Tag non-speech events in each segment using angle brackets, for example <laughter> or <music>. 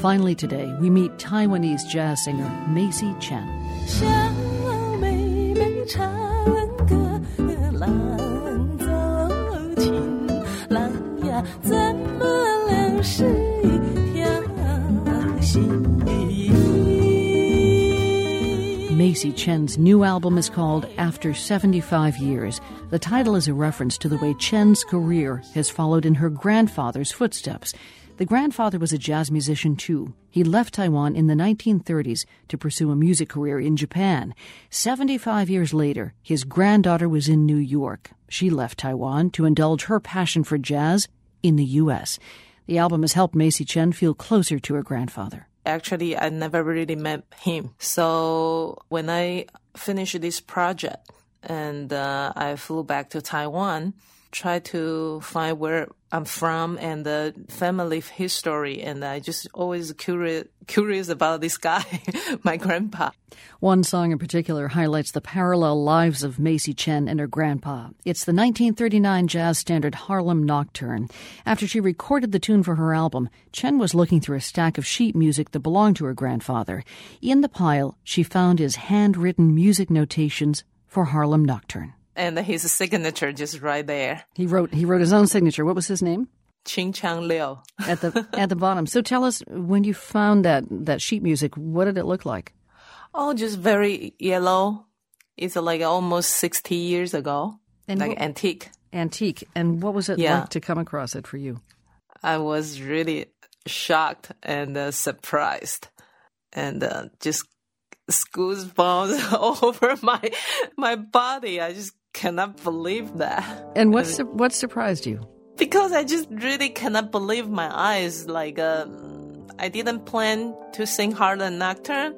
Finally, today, we meet Taiwanese jazz singer Macy Chen. Macy Chen's new album is called After 75 Years. The title is a reference to the way Chen's career has followed in her grandfather's footsteps. The grandfather was a jazz musician too. He left Taiwan in the 1930s to pursue a music career in Japan. 75 years later, his granddaughter was in New York. She left Taiwan to indulge her passion for jazz in the U.S. The album has helped Macy Chen feel closer to her grandfather. Actually, I never really met him. So when I finished this project and uh, I flew back to Taiwan, try to find where I'm from and the family history. And I just always curious, curious about this guy, <laughs> my grandpa. One song in particular highlights the parallel lives of Macy Chen and her grandpa. It's the 1939 jazz standard Harlem Nocturne. After she recorded the tune for her album, Chen was looking through a stack of sheet music that belonged to her grandfather. In the pile, she found his handwritten music notations for Harlem Nocturne and his signature just right there. He wrote he wrote his own signature. What was his name? Ching Chang Liu. at the at the bottom. So tell us when you found that that sheet music, what did it look like? Oh, just very yellow. It's like almost sixty years ago, and like what, antique. Antique. And what was it yeah. like to come across it for you? I was really shocked and uh, surprised, and uh, just goosebumps <laughs> all over my my body. I just cannot believe that. And what <laughs> su- what surprised you? Because I just really cannot believe my eyes. Like um, I didn't plan to sing Harlem Nocturne,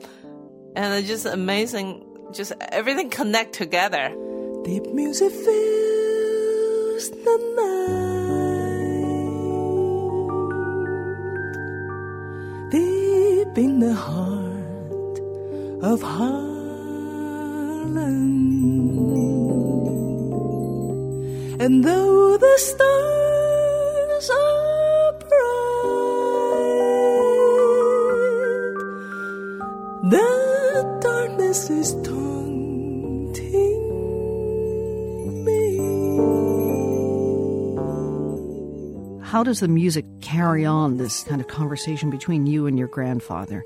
and it's just amazing. Just everything connect together. Deep music fills the night. Deep in the heart of Harlem. And though the stars are bright, the darkness is taunting me. How does the music carry on this kind of conversation between you and your grandfather?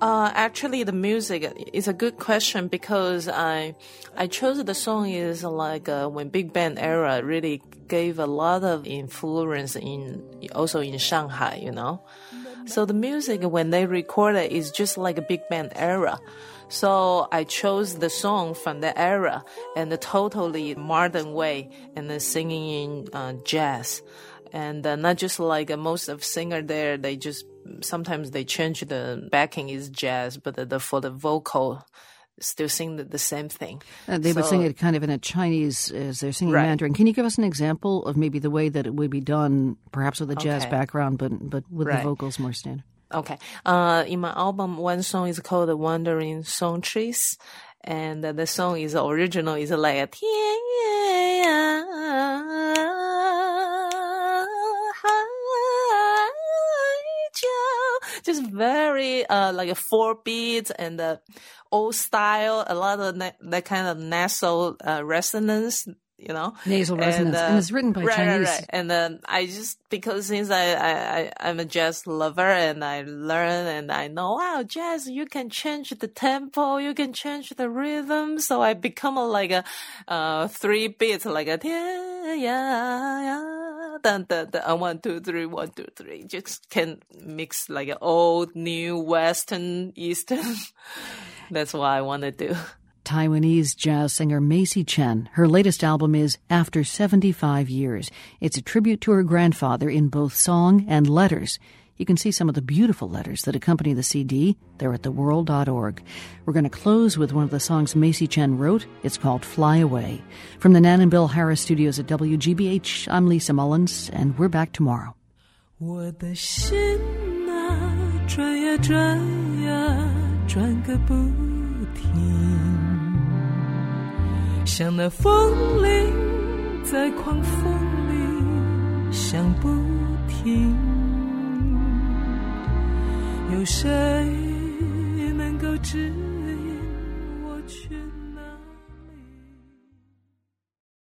Uh, actually, the music is a good question because I I chose the song is like uh, when big band era really gave a lot of influence in also in Shanghai, you know. So the music when they record it is just like a big band era. So I chose the song from the era and the totally modern way and the singing in uh, jazz and uh, not just like uh, most of singer there they just sometimes they change the backing is jazz but the, the for the vocal still sing the, the same thing uh, they so, would sing it kind of in a chinese as they're singing right. mandarin can you give us an example of maybe the way that it would be done perhaps with a jazz okay. background but but with right. the vocals more standard okay uh, in my album one song is called the wandering songstress and the song is original is like a just very uh like a four beats and the old style, a lot of na- that kind of nasal uh, resonance you know? Nasal resonance and, uh, and, it's written by right, chinese. right, right. and then i just because since I, I i am a jazz lover and i learn and i know wow jazz you can change the tempo you can change the rhythm. So i become a, like a uh three beats like a yeah yeah dun, uh, one, two, three, one, two, three. Just can mix like old, new, Western, Eastern. <laughs> That's what I want to do. Taiwanese jazz singer Macy Chen. Her latest album is After 75 Years. It's a tribute to her grandfather in both song and letters. You can see some of the beautiful letters that accompany the CD. They're at theworld.org. We're going to close with one of the songs Macy Chen wrote. It's called Fly Away. From the Nan and Bill Harris studios at WGBH, I'm Lisa Mullins, and we're back tomorrow. 我的心啊，转呀转呀，转个不停，像那风铃在狂风里响不停。 有谁能够指引我去？